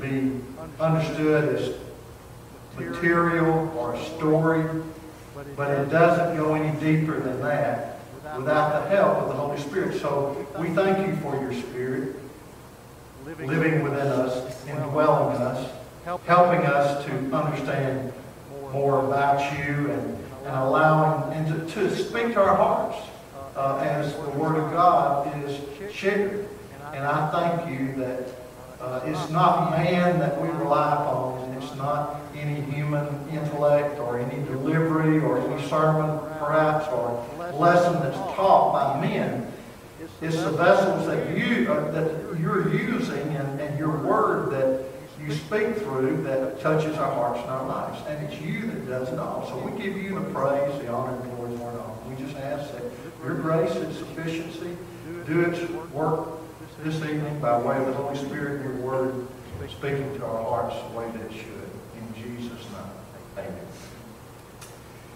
be understood as material or a story, but it doesn't go any deeper than that without the help of the Holy Spirit. So we thank you for your Spirit living within us, indwelling us. helping us to understand more about you and, and allowing and to, to speak to our hearts uh, as the Word of God is shared. And I thank you that uh, it's not man that we rely upon, and it's not any human intellect or any delivery or any sermon, perhaps, or lesson that's taught by men. It's the vessels that you uh, that you're using and, and your word that you speak through that touches our hearts and our lives. And it's you that does it all. So we give you the praise, the honor, and glory for it all. We just ask that your grace and sufficiency do its work this evening by way of the Holy Spirit and your word speaking to our hearts the way that it should. In Jesus' name, amen.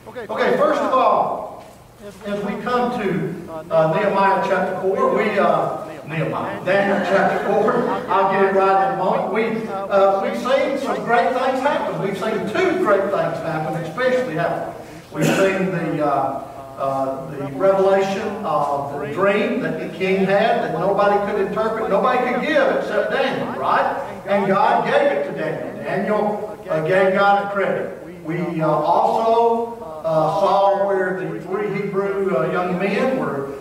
Okay, okay first of all, as we come to uh, Nehemiah chapter 4, we, uh, Nehemiah, Daniel chapter 4, I'll get it right in a moment. We, uh, we've seen some great things happen. We've seen two great things happen, especially happen. We've seen the, uh, uh, the revelation of the dream that the king had that nobody could interpret, nobody could give except Daniel, right? And God gave it to Daniel. Daniel uh, gave God credit. We uh, also uh, saw where the three Hebrew uh, young men were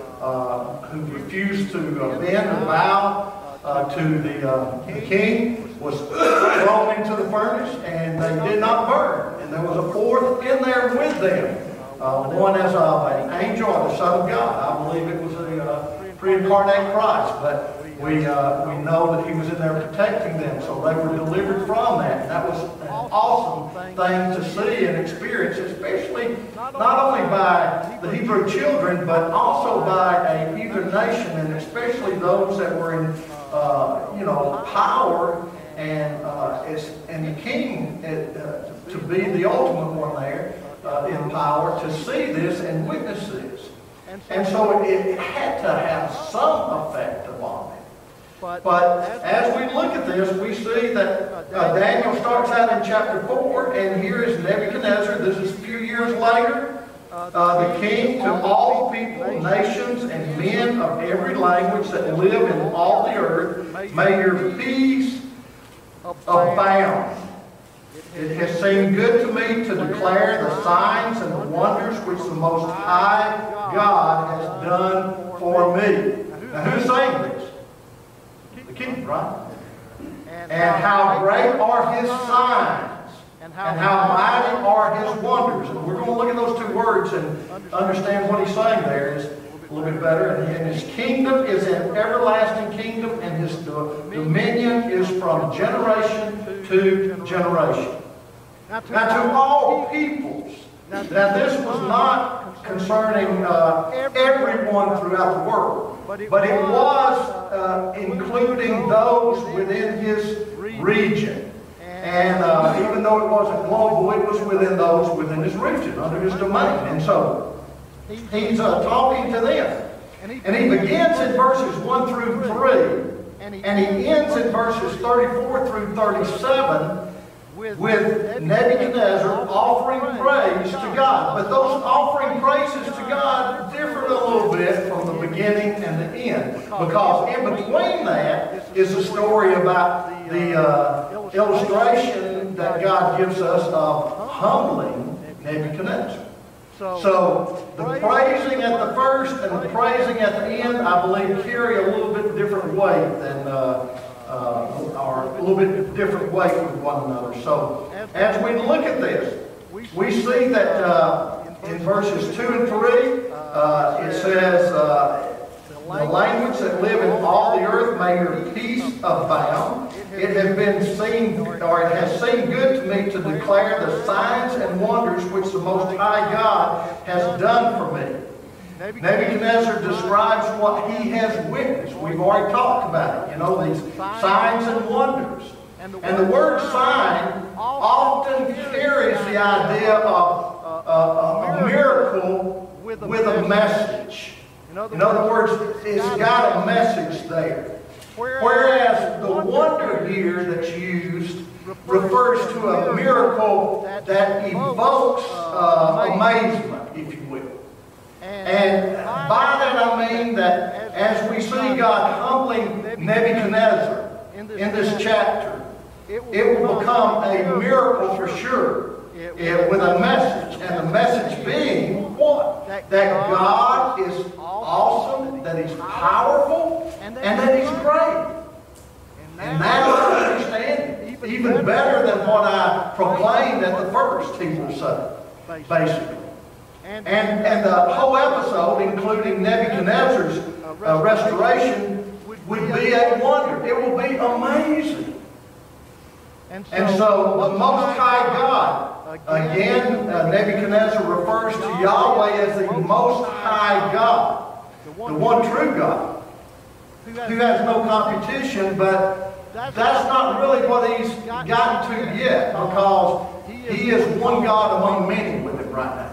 who refused to bend or bow to the, the king was thrown into the furnace and they did not burn. And there was a fourth in there with them. Uh, one as an angel or the Son of God. I believe it was a uh, pre-incarnate Christ, but we, uh, we know that he was in there protecting them, so they were delivered from that. That was an awesome thing to see and experience, especially not only by the Hebrew children, but also by a heathen nation, and especially those that were in, uh, you know, power and uh, and the king uh, to be the ultimate one there uh, in power to see this and witness this. And so it, had to have some effect upon them. But as we look at this, we see that uh, Daniel starts out in chapter 4, and here is Nebuchadnezzar. This is a few years later. Uh, the king to all the people, nations, and men of every language that live in all the earth, may your peace abound. It has seemed good to me to declare the signs and the wonders which the Most High God has done for me. Now, who's saying this? The king, right? And how great are his signs, and how mighty are his wonders. And we're going to look at those two words and understand what he's saying there is a little bit better. And his kingdom is an everlasting kingdom, and his dominion is from generation to generation. Now to all peoples. Now this was not concerning uh, everyone throughout the world, but it was uh, including those within his region. And uh, even though it wasn't global, it was within those within his region, under his domain. And so he's uh, talking to them. And he begins in verses 1 through 3, and he ends in verses 34 through 37 with Nebuchadnezzar offering praise to God. But those offering praises to God differ a little bit from the beginning and the end. Because in between that is a story about the uh, illustration that God gives us of humbling Nebuchadnezzar. So the praising at the first and the praising at the end, I believe, carry a little bit different weight than uh, uh, are a little bit different weight with one another. So as we look at this, we see that uh, in verses 2 and 3, uh, it says, uh, the language that live in all the earth may your peace abound. It has been seen, or it has seemed good to me to declare the signs and wonders which the Most High God has done for me. Nebuchadnezzar describes what he has witnessed. We've already talked about it. You know, these signs and wonders. And the word sign often carries the idea of uh, a miracle with a message. In other words, it's got a message there. Whereas the wonder here that's used refers to a miracle that evokes uh, amazement, if you will. And by that I mean that as we see God humbling Nebuchadnezzar in this chapter, it will become a miracle for sure. It, with a message, and the message being what? That God is awesome, that He's powerful, and that He's great. And now I understand even better than what I proclaimed at the first, he will say, basically. And, and the whole episode, including Nebuchadnezzar's uh, restoration, would be a wonder. It will be amazing. And so the Most High God, again, uh, Nebuchadnezzar refers to Yahweh as the Most High God, the one true God, who has no competition, but that's not really what he's gotten to yet because he is one God among many with it right now.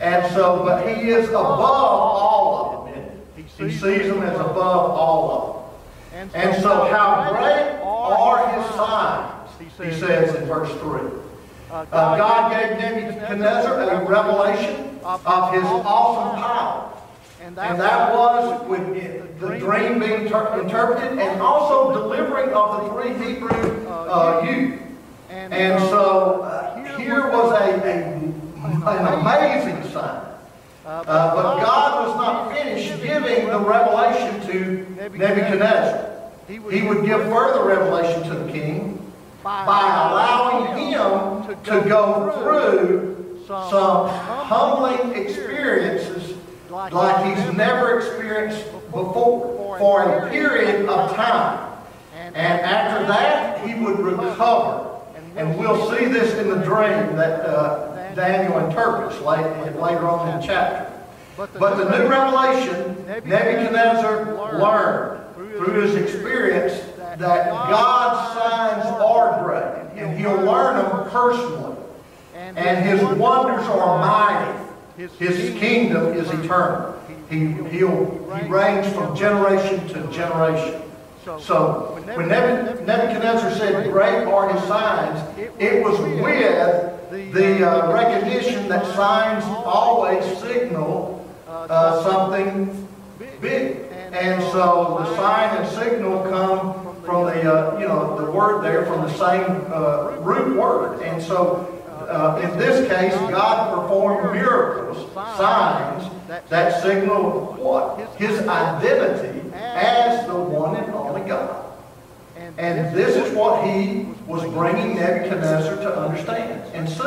And so, but he is above all of them. He sees them as above all of them. And so how great are his signs, he says in verse 3. Uh, God gave Nebuchadnezzar a revelation of his awesome power. And that, was with the dream being interpreted and also delivering of the three Hebrew uh, youth. And, and so uh, here was a, a, an amazing sign. Uh, but God was not finished giving the revelation to Nebuchadnezzar. He would give further revelation to the king by allowing him to go through some humbling experiences like, he's never experienced before for a period of time. And after that, he would recover. And we'll see this in the dream that uh, Daniel interprets later on in the chapter. But the new revelation, Nebuchadnezzar learned through his experience that God's signs are great. And he'll learn them personally. And his wonders are mighty. His kingdom is eternal. He, he'll, he reigns from generation to generation. So when Nebuchadnezzar said, Great are his signs, it was with the uh, recognition that signs always signal uh, something big. And so the sign and signal come from the, uh, you know, the word there from the same uh, root word. And so uh, in this case, God performed miracles, signs that signal what? His identity as the one and only God. And this is what he was bringing Nebuchadnezzar to understand and see.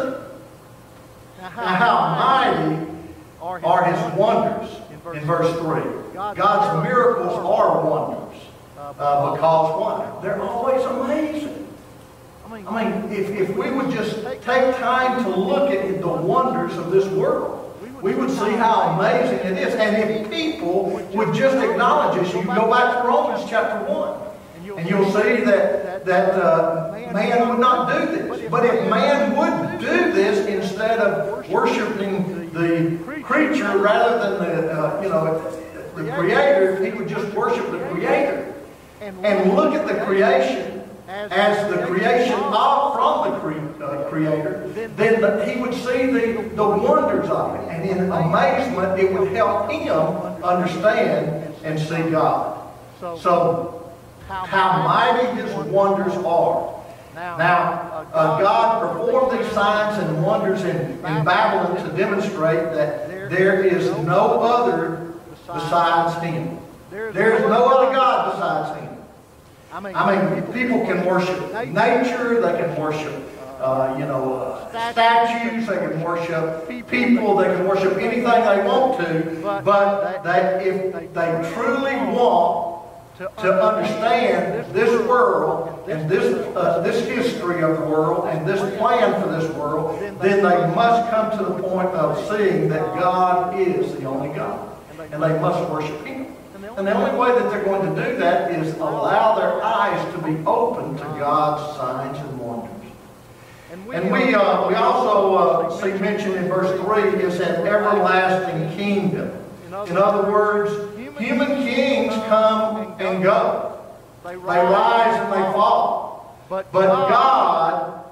Now, how mighty are his wonders in verse 3. God's miracles are wonders. Uh, because why? They're always amazing. I mean, if, if we would just take time to look at the wonders of this world, we would see how amazing it is. And if people would just acknowledge this, you go back to Romans chapter 1. And you'll see that, that uh, man would not do this. But if man would do this instead of worshiping the creature rather than the, uh, you know, the creator, he would just worship the creator and look at the creation as the creation of from the cre uh, Creator, then the, he would see the, the wonders of it. And in amazement, it would help him understand and see God. So, how mighty his wonders are. Now, uh, God performed these signs and wonders in, in Babylon to demonstrate that there is no other besides him. There is no other God besides him. I mean, people can worship nature, they can worship, uh, you know, uh, statues, they can worship people, they can worship anything they want to, but they, if they truly want to understand this world and this, uh, this history of the world and this plan for this world, then they must come to the point of seeing that God is the only God. And they must worship Him. And the only way that they're going to do that is allow their eyes to be open to God's signs and wonders. And we, uh, we also uh, see mentioned in verse 3 is an everlasting kingdom. In other words, human kings come and go. They rise and they fall. But God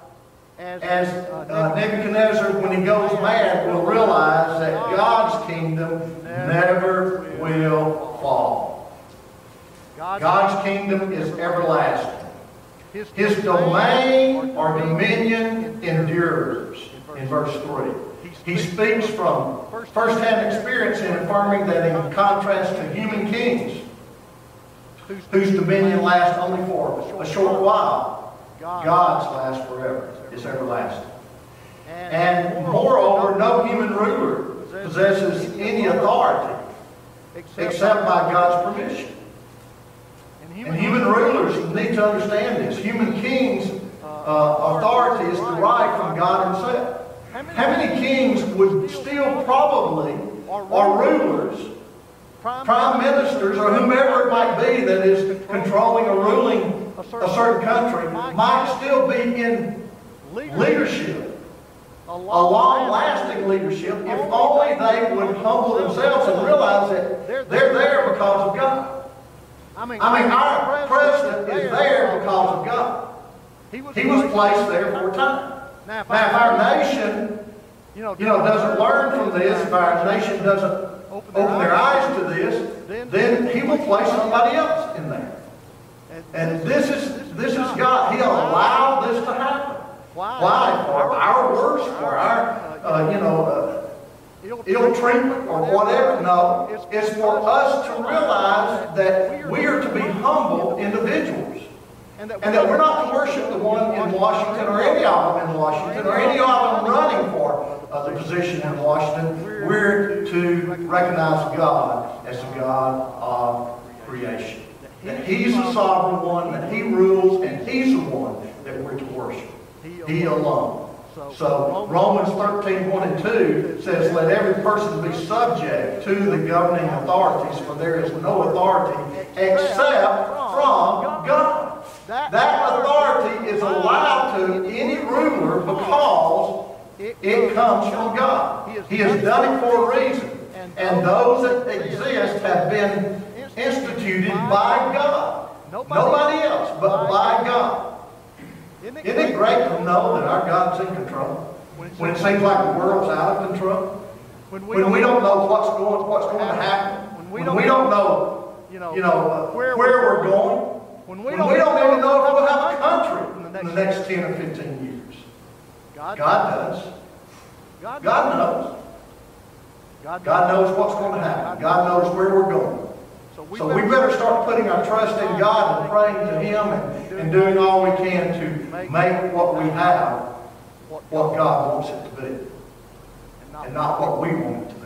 as uh, Nebuchadnezzar, when he goes mad, will realize that God's kingdom never will fall. God's kingdom is everlasting. His domain or dominion endures, in verse 3. He speaks from first-hand experience in affirming that in contrast to human kings, whose dominion lasts only for a short while, God's lasts forever, is everlasting. And moreover, no human ruler possesses any authority except by God's permission. And human rulers need to understand this. Human kings' uh, authority is derived from God Himself. How many kings would still probably, or rulers, prime ministers, or whomever it might be that is controlling or ruling a certain country, might still be in leadership a long-lasting leadership if only they would humble themselves and realize that they're there because of God. I mean, our president is there because of God. He was placed there for a time. Now, if our nation, you know, doesn't learn from this, if our nation doesn't open their eyes to this, then he will place somebody else in there. And this is this is God. He allowed this to happen. Why? For our worst, for our, uh, you know, uh, ill treatment or whatever. No, it's for us to realize that we are to be humble individuals. And that we're not to worship the one in Washington or any of them in Washington or any of them running for uh, the position in Washington. We're to recognize God as the God of creation. That He's the sovereign one, that He rules, and He's the one that we're to worship. He alone. So Romans 13, 1 and 2 says, Let every person be subject to the governing authorities, for there is no authority except from God. That authority is allowed to any ruler because it comes from God. He has done it for a reason. And those that exist have been instituted by God. Nobody else, but by God. Isn't it, great to know that our God's in control? When it seems like the world's out of control? When we, when we don't know what's going, what's going to happen? When we don't, know, you know, where we're going? When we, when don't, we don't even know if we'll have a country in the next, in the next 10 or 15 years. God, God does. God, God knows. God, God knows what's going to happen. God knows where we're going. So we, so better, we better start putting our trust in God and praying to Him and, and doing all we can to make what we have what God wants it to be. And not what we want it to be.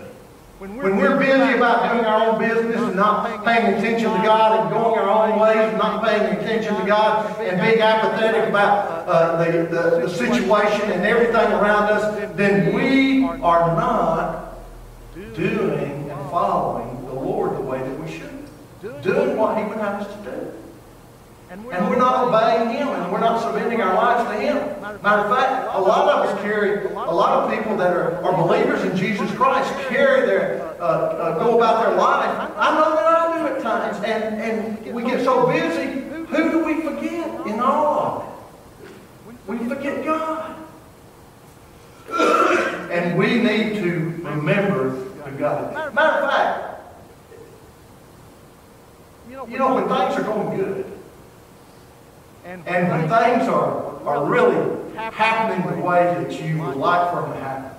When we're, when we're busy about doing our own business and not paying attention to God and going our own ways and not paying attention to God and being apathetic about uh, the, the, the situation and everything around us, then we are not doing and following the Lord the way that we should doing what He would have us to do. And we're, and we're not obeying Him, and we're not submitting our lives to Him. Matter of fact, a lot of us carry, a lot of people that are, are believers in Jesus Christ carry their, uh, uh, go about their life. I know that I do at times, and, and we get so busy. Who do we forget in all of it? We forget God. and we need to remember who God is. Matter of fact, you know, when things are going good, and when, things are, are really happening the way that you would like for them to happen,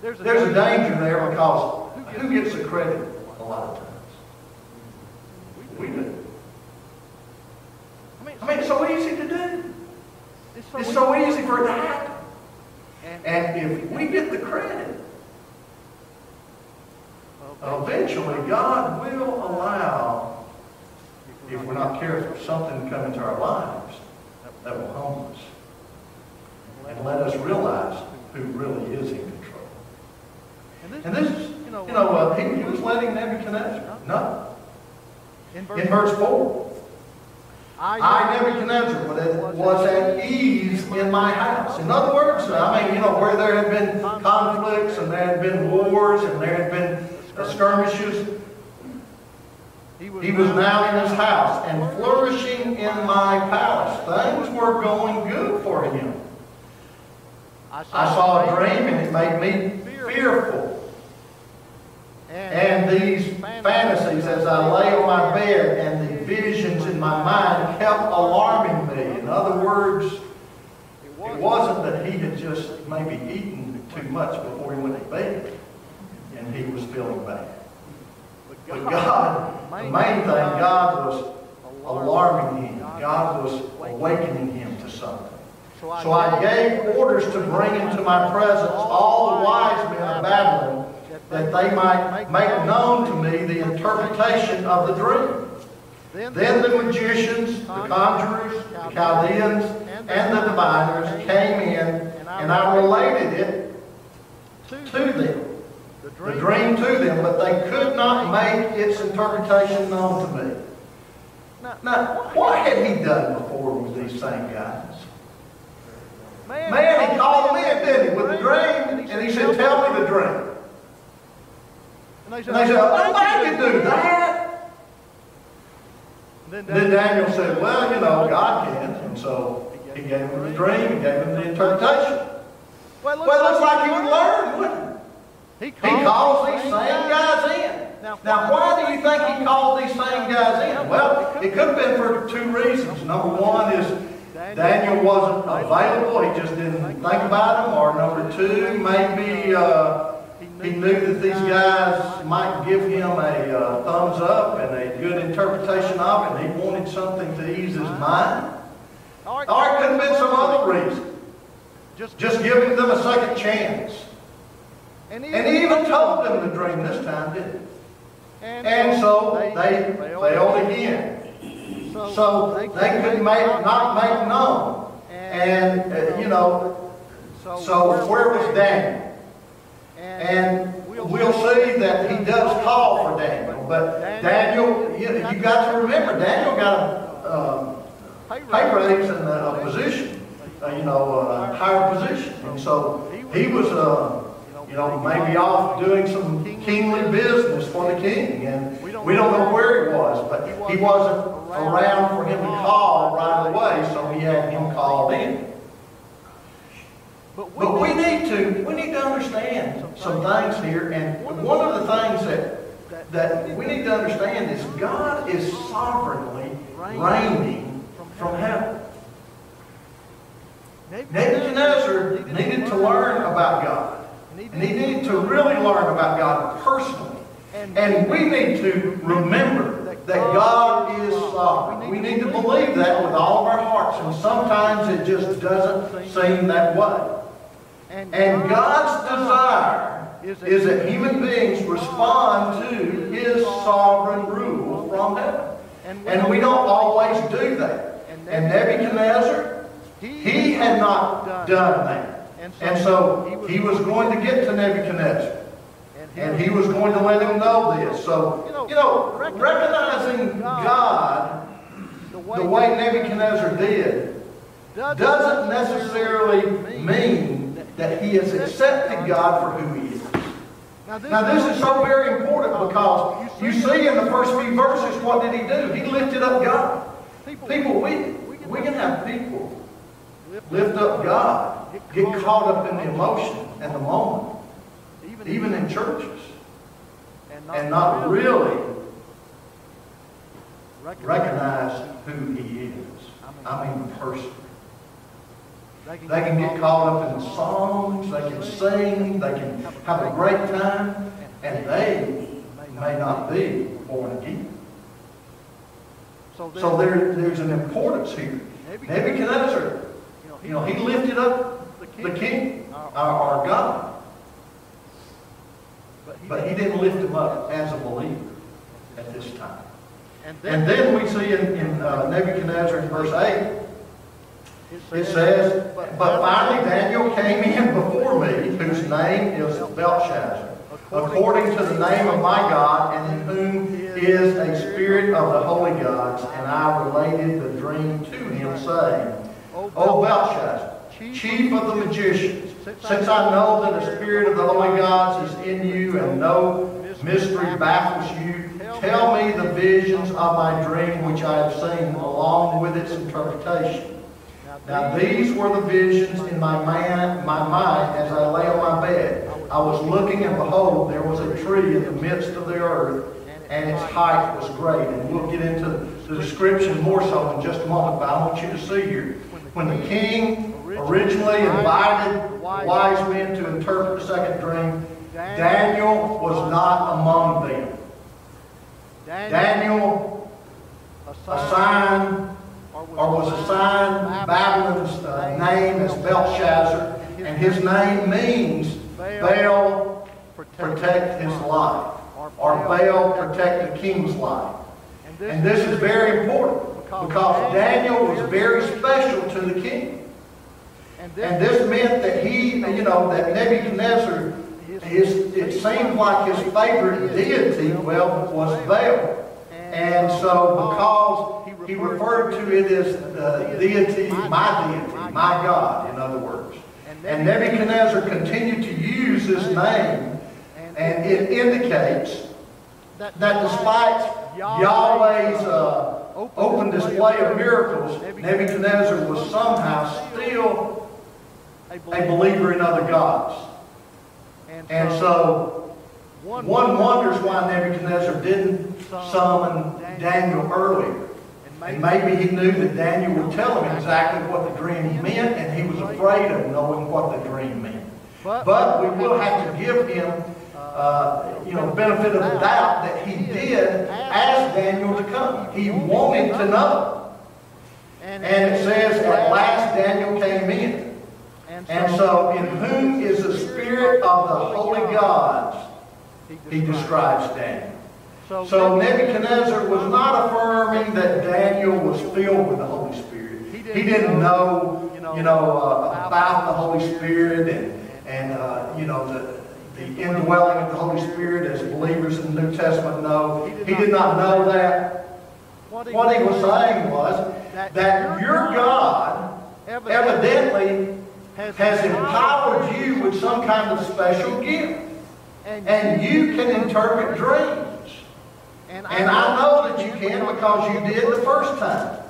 there's a, there's a danger there because who gets the credit a lot of times? We do. I mean, it's so easy to do. It's so easy for it to happen. And if we get the credit, eventually God will allow, if we're not careful, something will come into our lives that will humble us and let us realize who really is in control. And this is, you know, uh, he, he was letting Nebuchadnezzar know. In verse 4. I, Nebuchadnezzar, was at ease in my house. In other words, I mean, you know, where there had been conflicts and there had been wars and there had been skirmishes. He was, now in his house and flourishing in my palace. Things were going good for him. I saw a dream and it made me fearful. And these fantasies as I lay on my bed and the visions in my mind kept alarming me. In other words, it wasn't that he had just maybe eaten too much before he went to bed and he was feeling bad. But God, the main thing, God was alarming him. God was awakening him to something. So I gave orders to bring into my presence all the wise men of Babylon, that they might make known to me the interpretation of the dream. Then the magicians, the conjurers, the Chaldeans, and the diviners came in, and I related it to them, the dream to them, but they could not make its interpretation known to me. Now, what had he done before with these same guys? Man, he called them in, didn't he, with the dream, and he said, tell me the dream. And they said, nobody oh, can do that. And then Daniel said, well, you know, God can. And so he gave them the dream, he gave them the interpretation. Well, it looks like he would learn, he? He calls these same guys in. Now, why do you think he called these same guys in? Well, it could have been for two reasons. Number one is Daniel wasn't available. He just didn't think about them. Or number two, maybe uh, he knew that these guys might give him a uh, thumbs up and a good interpretation of it, and he wanted something to ease his mind. Or it could have been some other reason. Just giving them a second chance. And he even told them the dream this time, didn't he? And so they failed again. So they could make, not make known. And, uh, you know, so where was Daniel? And we'll see that he does call for Daniel. But Daniel, you, you got to remember, Daniel got a um, pay raise and a position, uh, you know, a higher position. And so he was, uh, you know, maybe off doing some kingly business for the king. And we don't know where he was, but he wasn't around for him to call right away, so he had him called in. But we need to we need to understand some things here, and one of the things that that we need to understand is God is sovereignly reigning from heaven. Nebuchadnezzar needed to learn about God. And he needed to really learn about God personally. And we need to remember that God is sovereign. We need to believe that with all of our hearts. And sometimes it just doesn't seem that way. And God's desire is that human beings respond to His sovereign rule from heaven. And we don't always do that. And Nebuchadnezzar, he had not done that. And so he was going to get to Nebuchadnezzar. And he was going to let him know this. So, you know, recognizing God the way Nebuchadnezzar did doesn't necessarily mean that he has accepted God for who he is. Now, this is so very important uh, because you see in the first few verses, what did he do? He lifted up God. People, we, we can have people lift up God, get caught up in the emotion and the moment, even in churches, and not really recognize who He is. I mean, personally. They can get caught up in the songs, they can sing, they can have a great time, and they may not be born again. So there, there's an importance here. Nebuchadnezzar you know, he lifted up the king, our, our God. But he didn't lift him up as a believer at this time. And then we see in, in uh, Nebuchadnezzar in verse 8, it says, But finally Daniel came in before me, whose name is Belteshazzar, according to the name of my God, and in whom is a spirit of the holy gods. And I related the dream to him, saying, Oh, o Belteshazzar, chief of the magicians, since I know that the spirit of the holy gods is in you and no mystery baffles you, tell me the visions of my dream which I have seen along with its interpretation. Now these were the visions in my, man, my mind as I lay on my bed. I was looking and behold, there was a tree in the midst of the earth, and its height was great. And we'll get into the description more so in just a moment, but I want you to see here. When the king originally invited wise men to interpret the second dream, Daniel was not among them. Daniel assigned or was assigned Babylon's uh, name as Belteshazzar, and his name means Baal protect his life, or Baal protect the king's life. And this is very important because Daniel was very special to the king. And this meant that he, you know, that Nebuchadnezzar, his, it seemed like his favorite deity, well, was Baal. And so because he referred to it as the deity, my deity, my God, in other words. And Nebuchadnezzar continued to use this name, and it indicates that despite Yahweh's uh, open display of miracles, Nebuchadnezzar was somehow still a believer in other gods. And so one wonders why Nebuchadnezzar didn't summon Daniel earlier. And maybe he knew that Daniel would tell him exactly what the dream meant, and he was afraid of knowing what the dream meant. But we will have to give him, uh, you know, benefit of the doubt that he did ask Daniel to come. He wanted to know. And it says, at last Daniel came in. And so, in whom is the Spirit of the holy gods, he describes Daniel. So Nebuchadnezzar was not affirming that Daniel was filled with the Holy Spirit. He didn't know, you know, uh, about the Holy Spirit and, and uh, you know, the, the indwelling of the Holy Spirit as believers in the New Testament know. He did not know that. What he was saying was that your God evidently has empowered you with some kind of special gift. And you can interpret dreams. And I know that you can because you did the first time.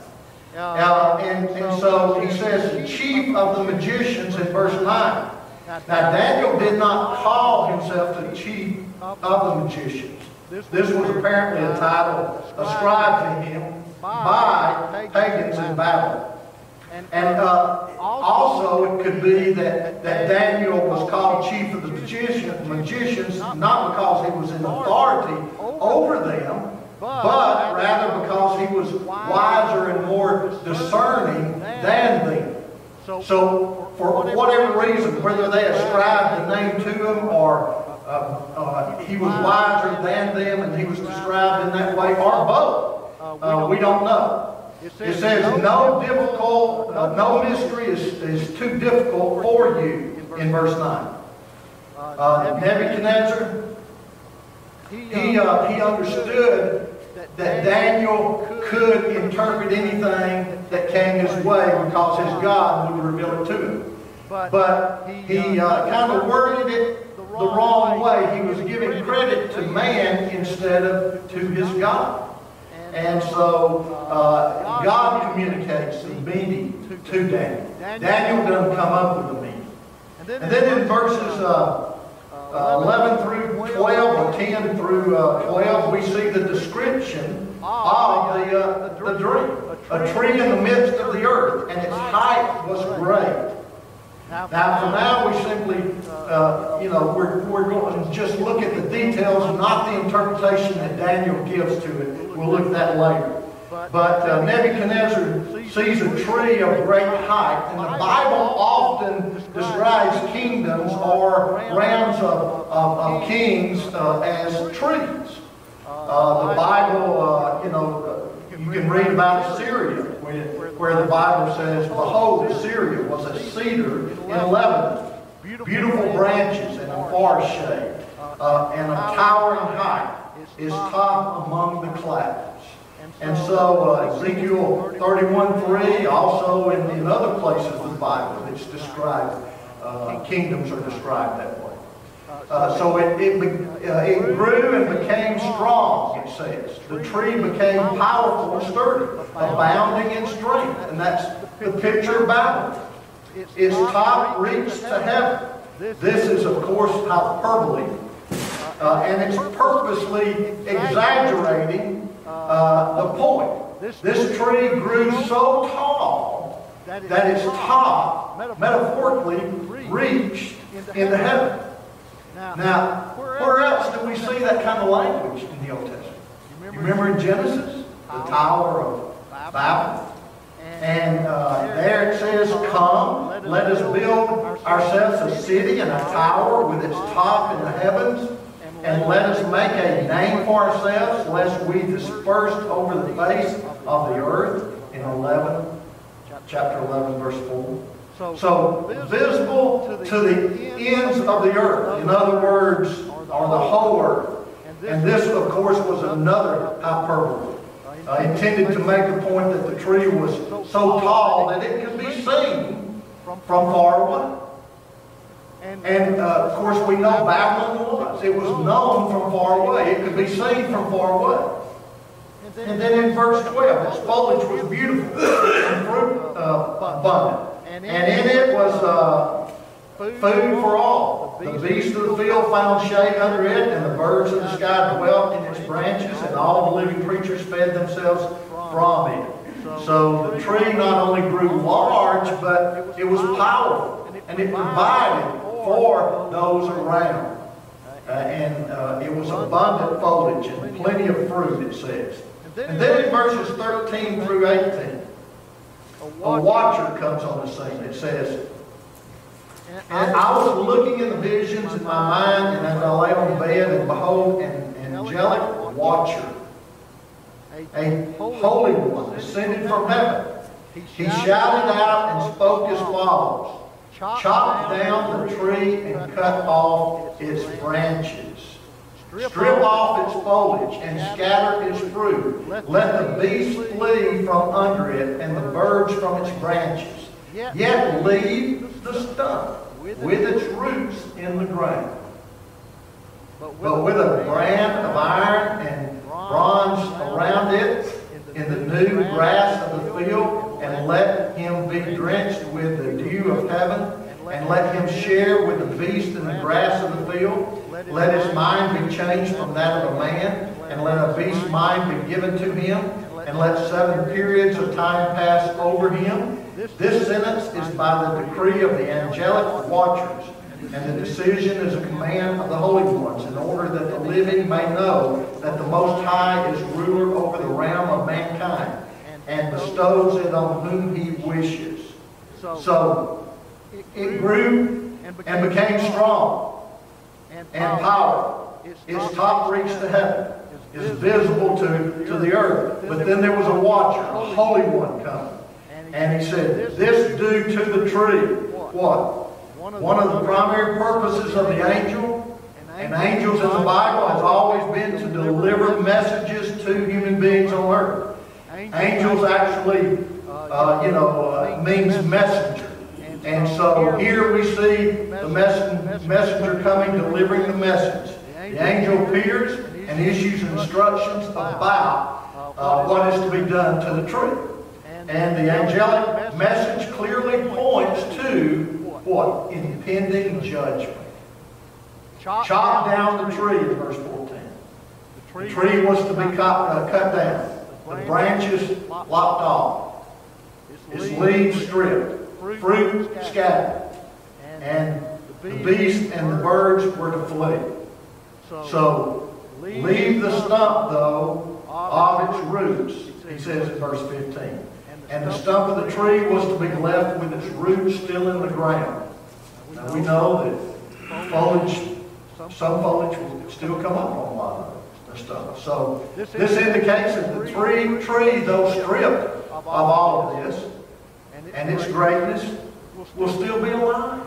And, and so he says, chief of the magicians in verse 9. Now Daniel did not call himself the chief of the magicians. This was apparently a title ascribed to him by pagans in Babylon. And uh, also, it could be that, that Daniel was called chief of the magician, magicians not because he was in authority over them, but rather because he was wiser and more discerning than them. So, for whatever reason, whether they ascribed the name to him or uh, uh, he was wiser than them and he was described in that way, or both, uh, we don't know. It says, no difficult, uh, no mystery is, is too difficult for you in verse 9. Uh, Nebuchadnezzar, he, uh, he understood that Daniel could interpret anything that came his way because his God would reveal it to him. But he uh, kind of worded it the wrong way. He was giving credit to man instead of to his God. And so uh, God communicates the meaning to Daniel. Daniel doesn't come up with the meaning. And then in verses uh, uh, 11 through 12 or 10 through uh, 12, we see the description of the, uh, the dream. A tree in the midst of the earth, and its height was great. Now, for now, we simply, uh, you know, we're, we're going to just look at the details, not the interpretation that Daniel gives to it. We'll look at that later. But uh, Nebuchadnezzar sees a tree of great height, and the Bible often describes kingdoms or realms of, of, of kings uh, as trees. Uh, the Bible, uh, you know, you can read about Assyria, where the Bible says, Behold, Syria was a cedar in Lebanon, beautiful branches and a forest shade, uh, and a towering height, is top among the clouds. And so uh, Ezekiel 31.3, also in, in other places of the Bible, it's described, uh, kingdoms are described that way. Uh, so it, it, uh, it grew and became strong, it says. The tree became powerful and sturdy, abounding in strength. And that's the picture of Babylon. Its top reached to heaven. This is, of course, hyperbole. uh, and it's purposely exaggerating uh, the point. This tree grew so tall that its top, metaphorically, reached into heaven. Now, where else do we see that kind of language in the Old Testament? You remember in Genesis, the Tower of Babel? And uh, there it says, Come, let us build ourselves a city and a tower with its top in the heavens, and let us make a name for ourselves, lest we dispersed over the face of the earth. In 11, chapter 11, verse 4. So, visible to the ends of the earth. In other words, or the whole earth. And this, of course, was another hyperbole. Uh, intended to make the point that the tree was so tall that it could be seen from far away. And uh, of course, we know Babylon was. It was known from far away. It could be seen from far away. And then in verse 12, its foliage was beautiful and fruit uh, abundant. And in it was uh, food for all. The beasts of the field found shade under it, and the birds of the sky dwelt in its branches, and all the living creatures fed themselves from it. So the tree not only grew large, but it was powerful, and it provided for those around. Uh, and uh, it was abundant foliage and plenty of fruit, it says. And then in verses 13 through 18, a watcher comes on the scene. It says, And I was looking in the visions in my mind, and as I lay on the bed, and behold, an angelic watcher, a holy one, descended from heaven. He shouted out and spoke as follows. Chop down the tree and cut off its branches. Strip off its foliage and scatter its fruit. Let the beasts flee from under it and the birds from its branches. Yet leave the stump with its roots in the ground. But with a brand of iron and bronze around it in the new grass of the field, and let him be drenched with the dew of heaven, and let him share with the beast in the grass of the field. Let his mind be changed from that of a man, and let a beast's mind be given to him, and let seven periods of time pass over him. This sentence is by the decree of the angelic watchers, and the decision is a command of the holy ones, in order that the living may know that the Most High is ruler over the realm of mankind, and bestows it on whom he wishes. So it grew and became strong and powerful. Its top reached to heaven, is visible to, to the earth. But then there was a watcher, a holy one coming. And he said, This do to the tree. What? One of the primary purposes of the angel, and angels in the Bible, has always been to deliver messages to human beings on earth. Angels actually, uh, you know, uh, means messenger. And so here we see the messenger coming, delivering the message. The angel appears and issues instructions about uh, what is to be done to the tree. And the angelic message clearly points to what? Impending judgment. Chop down the tree in verse 14. The tree was to be cut, uh, cut down. The branches lopped off. Its leaves stripped fruit scattered, and the beasts and the birds were to flee. So leave the stump, though, of its roots, he says in verse 15. And the stump of the tree was to be left with its roots still in the ground. Now we know that foliage, some foliage will still come up on a lot of stump. So this indicates that the tree, tree, though stripped of all of this, and its greatness will still be alive.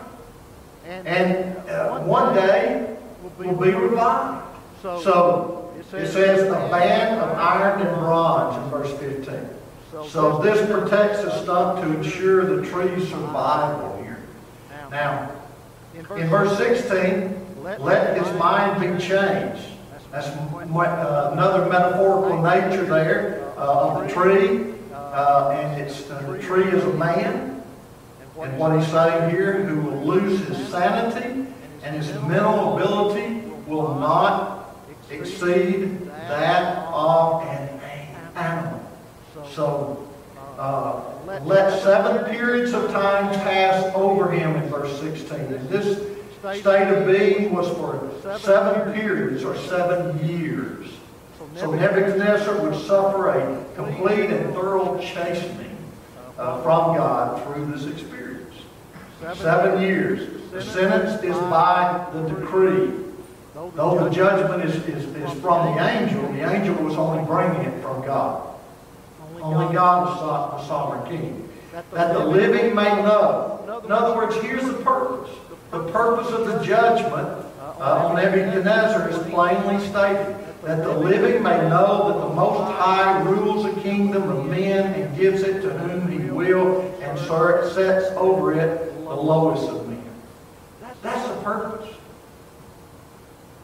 And uh, one day will be revived. So it says a band of iron and bronze in verse 15. So this protects the stump to ensure the tree's survival here. Now, in verse 16, let his mind be changed. That's uh, another metaphorical nature there uh, of the tree. Uh, and it's, uh, the tree is a man. And what he's saying here, who will lose his sanity and his mental ability will not exceed that of an animal. So, uh, let seven periods of time pass over him in verse 16. And this state of being was for seven periods or seven years. So Nebuchadnezzar would suffer a complete and thorough chastening uh, from God through this experience. Seven years. The sentence is by the decree. Though the judgment is, is, is from the angel, the angel was only bringing it from God. Only God is the sovereign king. That the living may know. In other words, here's the purpose. The purpose of the judgment uh, on Nebuchadnezzar is plainly stated. That the living may know that the Most High rules a kingdom of men and gives it to whom he will and sets over it the lowest of men. That's the purpose.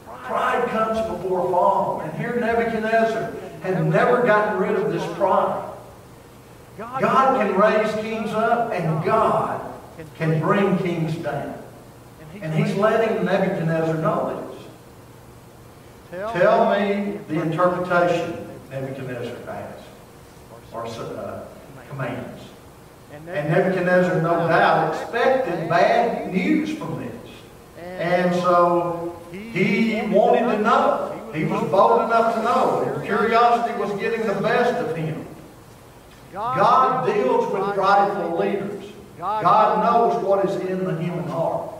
Pride comes before fall. And here Nebuchadnezzar had never gotten rid of this pride. God can raise kings up and God can bring kings down. And he's letting Nebuchadnezzar know this. Tell me the interpretation Nebuchadnezzar asks or uh, commands. And Nebuchadnezzar, no doubt, expected bad news from this. And so he wanted to know. He was bold enough to know. Curiosity was getting the best of him. God deals with prideful leaders. God knows what is in the human heart.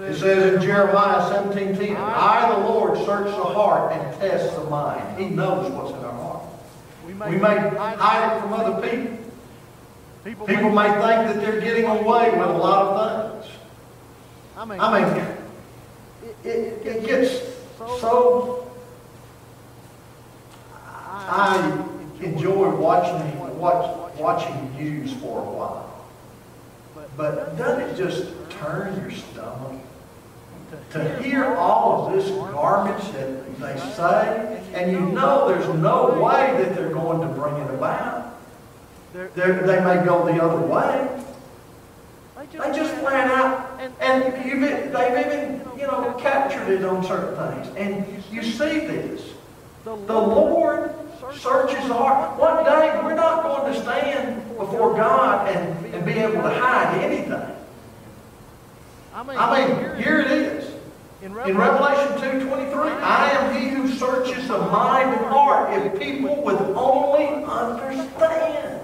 It says in Jeremiah 17, 10, I, the Lord, search the heart and test the mind. He knows what's in our heart. We may hide it from other people. People may think that they're getting away with a lot of things. I mean, it, it, gets so... I enjoy watching watch, watching news for a while. But doesn't it just turn your stomach to hear all of this garbage that they say, and you know there's no way that they're going to bring it about. They're, they may go the other way. They just flat out, and you've, they've even, you know, captured it on certain things. And you see this. The Lord searches the heart. One day, we're not going to stand before God and, and be able to hide anything. I mean, here it is. In Revelation 2.23, I am he who searches the mind and heart if people would only understand.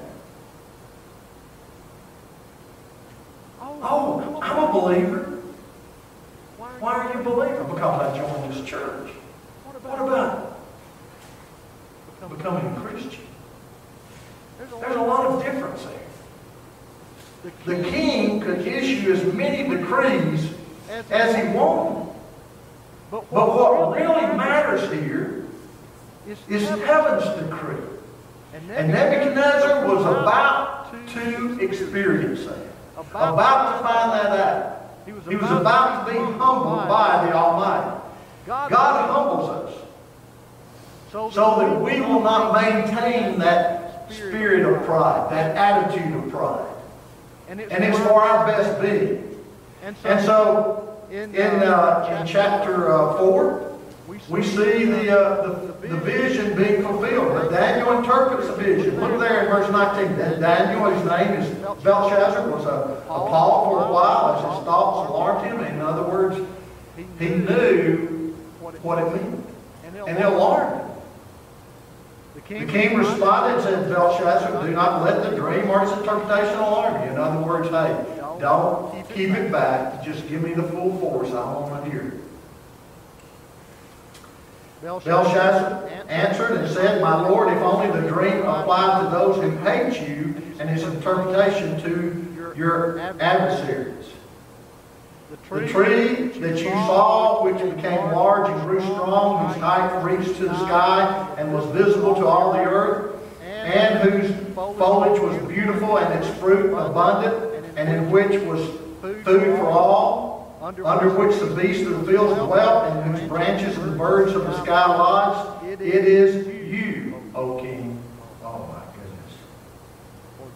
Oh, oh I'm a believer. Why are you a believer? Because I joined this church. What about becoming a Christian? There's a lot of difference there. The king could issue as many decrees as he wanted. But what really matters here is heaven's decree. And Nebuchadnezzar was about to experience that about to find that out. He was, about to be humbled by the Almighty. God humbles us so that we will not maintain that spirit of pride, that attitude of pride. And it's for our best being. And so, in, uh, in chapter uh, 4, we see the, uh, the, the, vision being fulfilled. But Daniel interprets the vision. Look there in verse 19. Daniel, his name is Belteshazzar, was a, Paul for a while as his thoughts alarmed him. In other words, he knew what it meant. And it alarmed him. The king responded and said, Belteshazzar, do not let the dream or its interpretation alarm you. In other words, hey, don't keep it back. Just give me the full force. I want to hear it. Belteshazzar answered and said, My Lord, if only the dream applied to those who hate you, and its interpretation to your adversaries. The tree that you saw, which became large and grew strong, whose height reached to the sky and was visible to all the earth, and whose foliage was beautiful and its fruit abundant, and in which was food for all, under, which the beasts of the field dwelt, and whose branches the birds of the sky lodged. It is you, O King. Oh my goodness.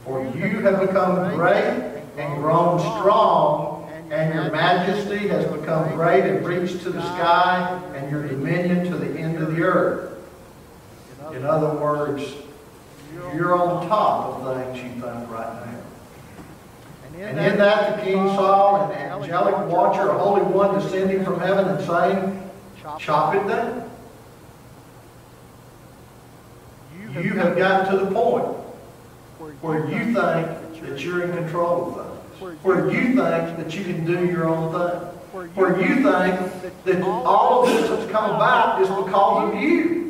For you have become great and grown strong, and your majesty has become great and reached to the sky, and your dominion to the end of the earth. In other words, you're on top of things you think right now. And in that the king saw an angelic watcher, a holy one, descending from heaven and saying, Chop it down. You have gotten to the point where you think that you're in control of things, where you think that you can do your own thing, where you think that all of this that's come about is because of you.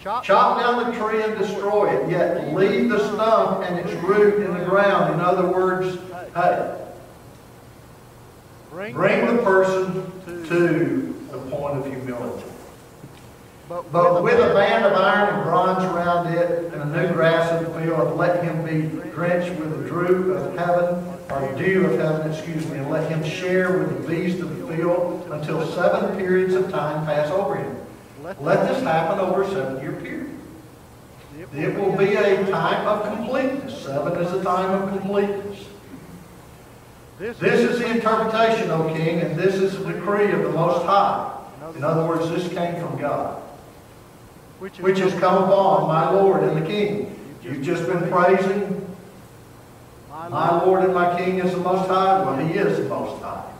Chop down the tree and destroy it, yet leave the stump and its root in the ground. In other words, hey, bring the person to the point of humility. But with a band of iron and bronze around it, and a new grass of the field, let him be drenched with the dew of heaven, or dew of heaven, excuse me, and let him share with the beasts of the field until seven periods of time pass over him. Let this happen over a seven-year period. It will be a time of completeness. Seven is a time of completeness. This is the interpretation, O king, and this is the decree of the Most High. In other words, this came from God, which has come upon my Lord and the King. You've just been praising my Lord and my King is the Most High. Well, He is the Most High.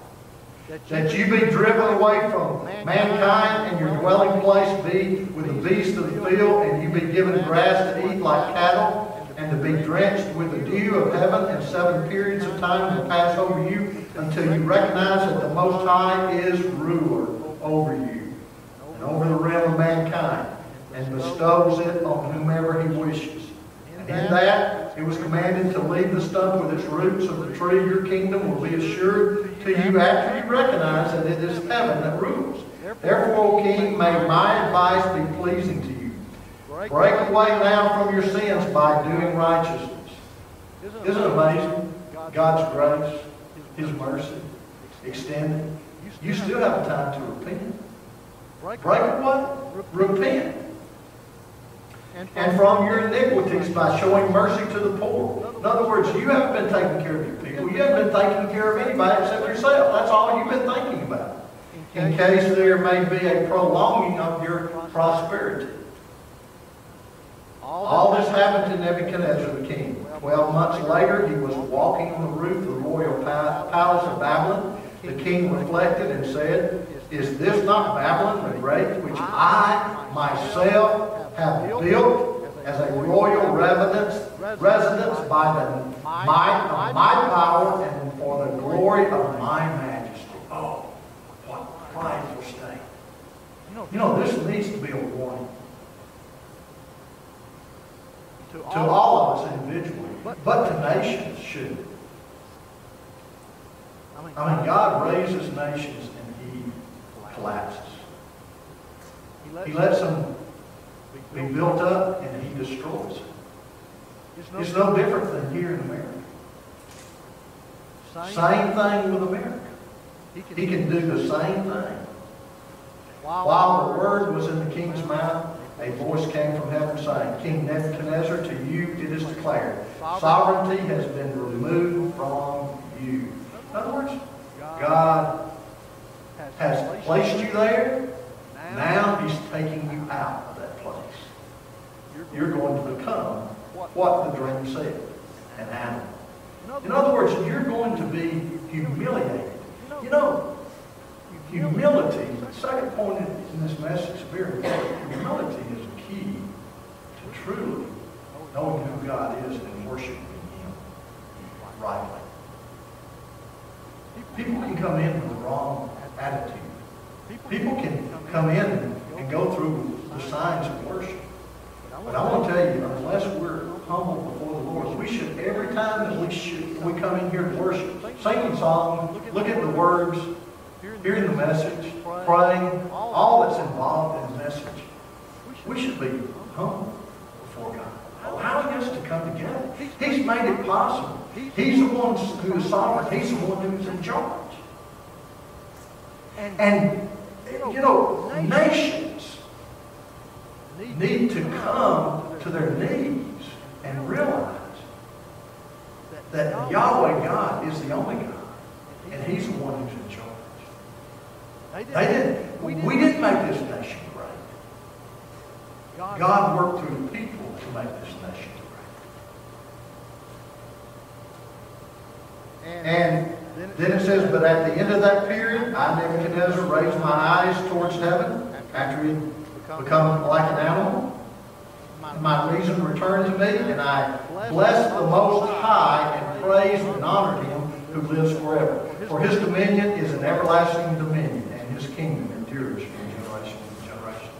That you be driven away from mankind and your dwelling place be with the beasts of the field, and you be given grass to eat like cattle, and to be drenched with the dew of heaven, and seven periods of time will pass over you until you recognize that the Most High is ruler over you and over the realm of mankind, and bestows it on whomever he wishes. And in that, it was commanded to leave the stump with its roots of the tree. of Your kingdom will be assured to you after you recognize that it is heaven that rules. Therefore, O king, may my advice be pleasing to you. Break away now from your sins by doing righteousness. Isn't it amazing? God's grace, His mercy, extended. You still have time to repent. Break away. Repent. And from your iniquities by showing mercy to the poor. In other words, you haven't been taking care of your people. You haven't been taking care of anybody except yourself. That's all you've been thinking about. In case there may be a prolonging of your prosperity. All this happened to Nebuchadnezzar the king. Twelve months later, he was walking on the roof of the royal palace of Babylon. The king reflected and said, Is this not Babylon the Great, which I myself have built as a royal residence, residence by the might of my power and for the glory of my majesty? Oh, what prideful state. You know, this needs to be a warning to all of us individually, but to nations should. I mean, God raises nations and He collapses. He lets them be built up and He destroys them. It's no different than here in America. Same thing with America. He can do the same thing. While the word was in the king's mouth, a voice came from heaven saying, King Nebuchadnezzar, to you it is declared, sovereignty has been removed from you. In other words, God has placed you there. Now He's taking you out of that place. You're going to become what the dream said, an animal. In other words, you're going to be humiliated. You know, humility, the second point in this message is very important. Humility is key to truly knowing who God is and worshiping Him rightly. People can come in with the wrong attitude. People can come in and go through the signs of worship. But I want to tell you, unless we're humble before the Lord, we should, every time that we should, we come in here to worship, singing songs, look at the words, hearing the message, praying, all that's involved in the message, we should be humble before God. Allowing us to come together. He's made it possible. He's the one who is sovereign. He's the one who's in charge. And, you know, nations need to come to their knees and realize that Yahweh God is the only God. and He's the one who's in charge. They didn't, we didn't make this nation great. God, worked through the people to make this nation great. and, then it, says, but at the end of that period, I, Nebuchadnezzar, raised my eyes towards heaven after he become like an animal. my, reason returned to me, and I blessed the Most High and praised and honored him who lives forever. For his dominion is an everlasting dominion, and his kingdom endures from generation to generation.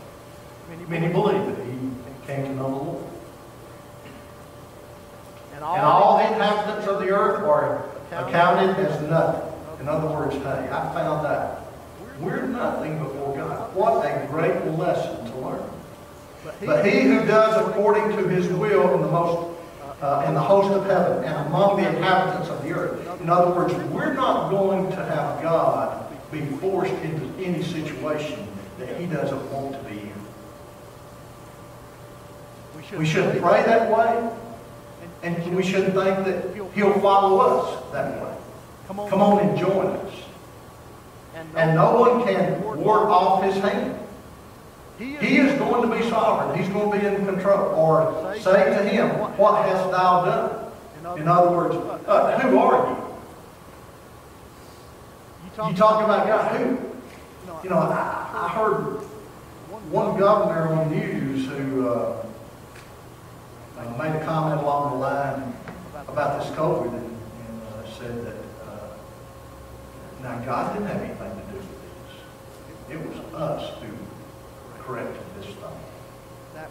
many, believe that he came to know the Lord. and all, And all the inhabitants of the earth are accounted as nothing. In other words, hey, I found out we're nothing before God. What a great lesson to learn. but he, who does according to his will in the most uh, in the host of heaven and among the inhabitants of the earth. In other words, we're not going to have God be forced into any situation that he doesn't want to be in. we should, We shouldn't pray that way, and we shouldn't think that he'll follow us that way. Come on and join us. And, no one can ward off his hand. he is, going to be sovereign. He's going to be in control. Or say to him, What hast thou done? In other words, uh, who are you? You talk about God. Who? You know, I, I heard one governor on the news who uh, made a comment along the line about this COVID and, and uh, said that now God didn't have anything to do with this. It was us who corrected this thing.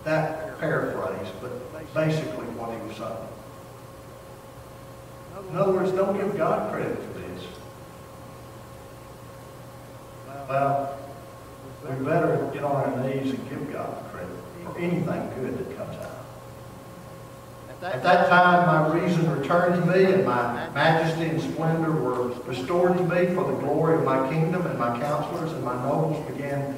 That paraphrase, but basically what he was saying. In other words, don't give God credit for this. Well, we better get on our knees and give God credit for anything good that comes out. At that time, my reason returned to me, and my majesty and splendor were restored to me for the glory of my kingdom, and my counselors and my nobles began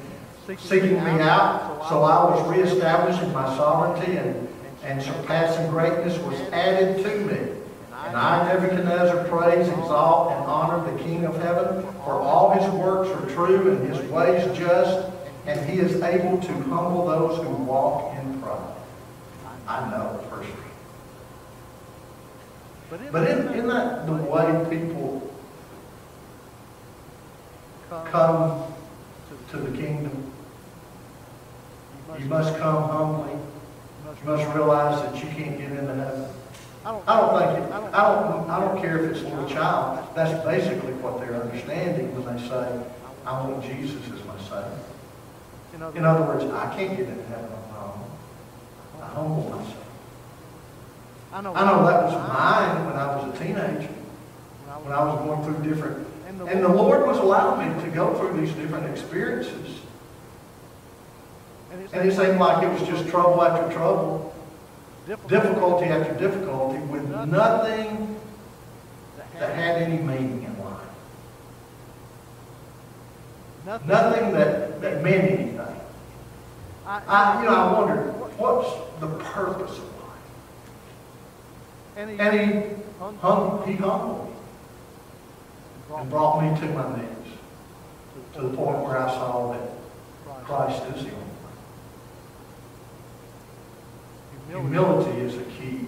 seeking me out. So I was reestablished in my sovereignty, and, and surpassing greatness was added to me. And I, Nebuchadnezzar, praise, exalt, and honor the King of heaven, for all his works are true and his ways just, and he is able to humble those who walk in pride. I know. But isn't, isn't that the way people come to the kingdom? You must come humbly. You must realize that you can't get into heaven. I don't, think, it- I don't, I don't care if it's a little child. That's basically what they're understanding when they say, I want Jesus as my Savior. in other, In other words, I can't get into heaven on my own. I humble myself. I know, I know that was mine when I was a teenager, when I was going through different, and the, Lord was allowing me to go through these different experiences. and it seemed like it was just trouble after trouble, difficulty after difficulty, with nothing that had any meaning in life. nothing. That, that meant anything. I, you know, I wondered, what's the purpose of? And he, hung- he humbled me and brought me to my knees, to the point where I saw that Christ is the only way. Humility. Is a key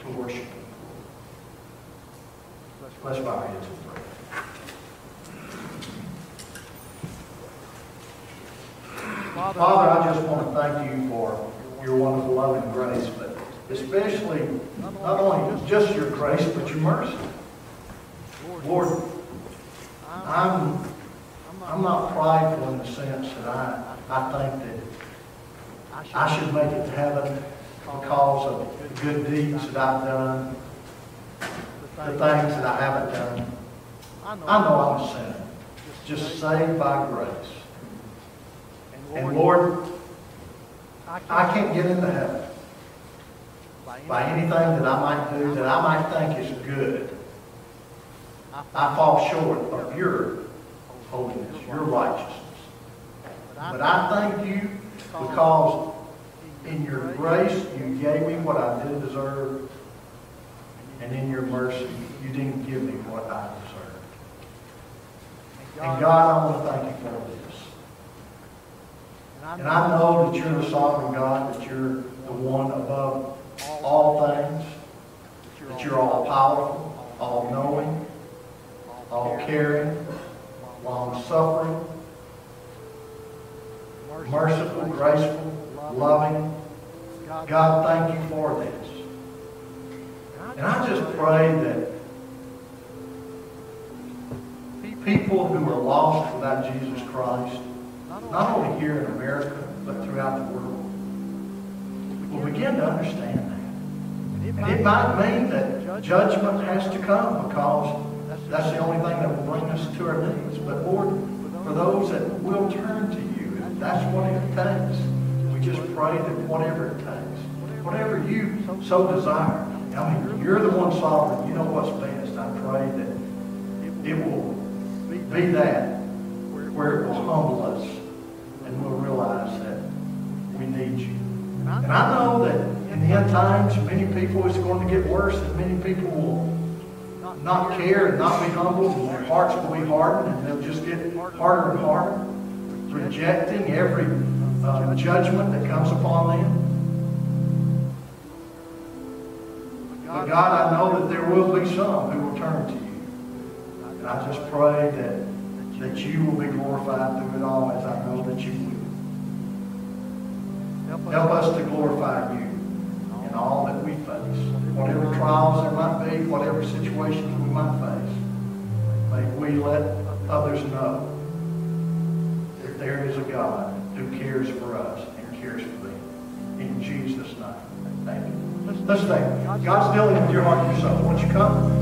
to worshiping. Let's bow our heads and pray. Father, Father, I just want to thank you for your wonderful love and grace, but especially, not only just your grace, but your mercy. Lord, I'm, I'm not prideful in the sense that I, I think that I should make it to heaven because of good deeds that I've done, the things that I haven't done. I know I'm a sinner, just saved by grace. And Lord, I can't get into heaven by anything that I might do that I might think is good. I fall short of your holiness, your righteousness. But I thank you because in your grace you gave me what I didn't deserve, and in your mercy, you didn't give me what I deserved. And God, I want to thank you for this. And I know that you're the sovereign God, that you're the one above all things, that you're all powerful, all knowing, all caring, long suffering, merciful, graceful, loving. God, thank you for this. And I just pray that people who are lost without Jesus Christ, not only here in America, but throughout the world, will begin to understand. And it might mean that judgment has to come because that's the only thing that will bring us to our knees. But Lord, for those that will turn to you, if that's what it takes, we just pray that whatever it takes, whatever you so desire, I mean, you're the one sovereign, you know what's best. I pray that it will be that where it will humble us and we'll realize that we need you. And I know that in the end times, many people, it's going to get worse and many people will not care and not be humble and their hearts will be hardened and they'll just get harder and harder, rejecting every uh, judgment that comes upon them. But God, I know that there will be some who will turn to you. And I just pray that, that you will be glorified through it all as I know that you will. Help us to glorify you in all that we face. Whatever trials there might be, whatever situations we might face, may we let others know that there is a God who cares for us and cares for them. In Jesus' name, you. Let's thank God's dealing with your heart and your soul. Won't you come?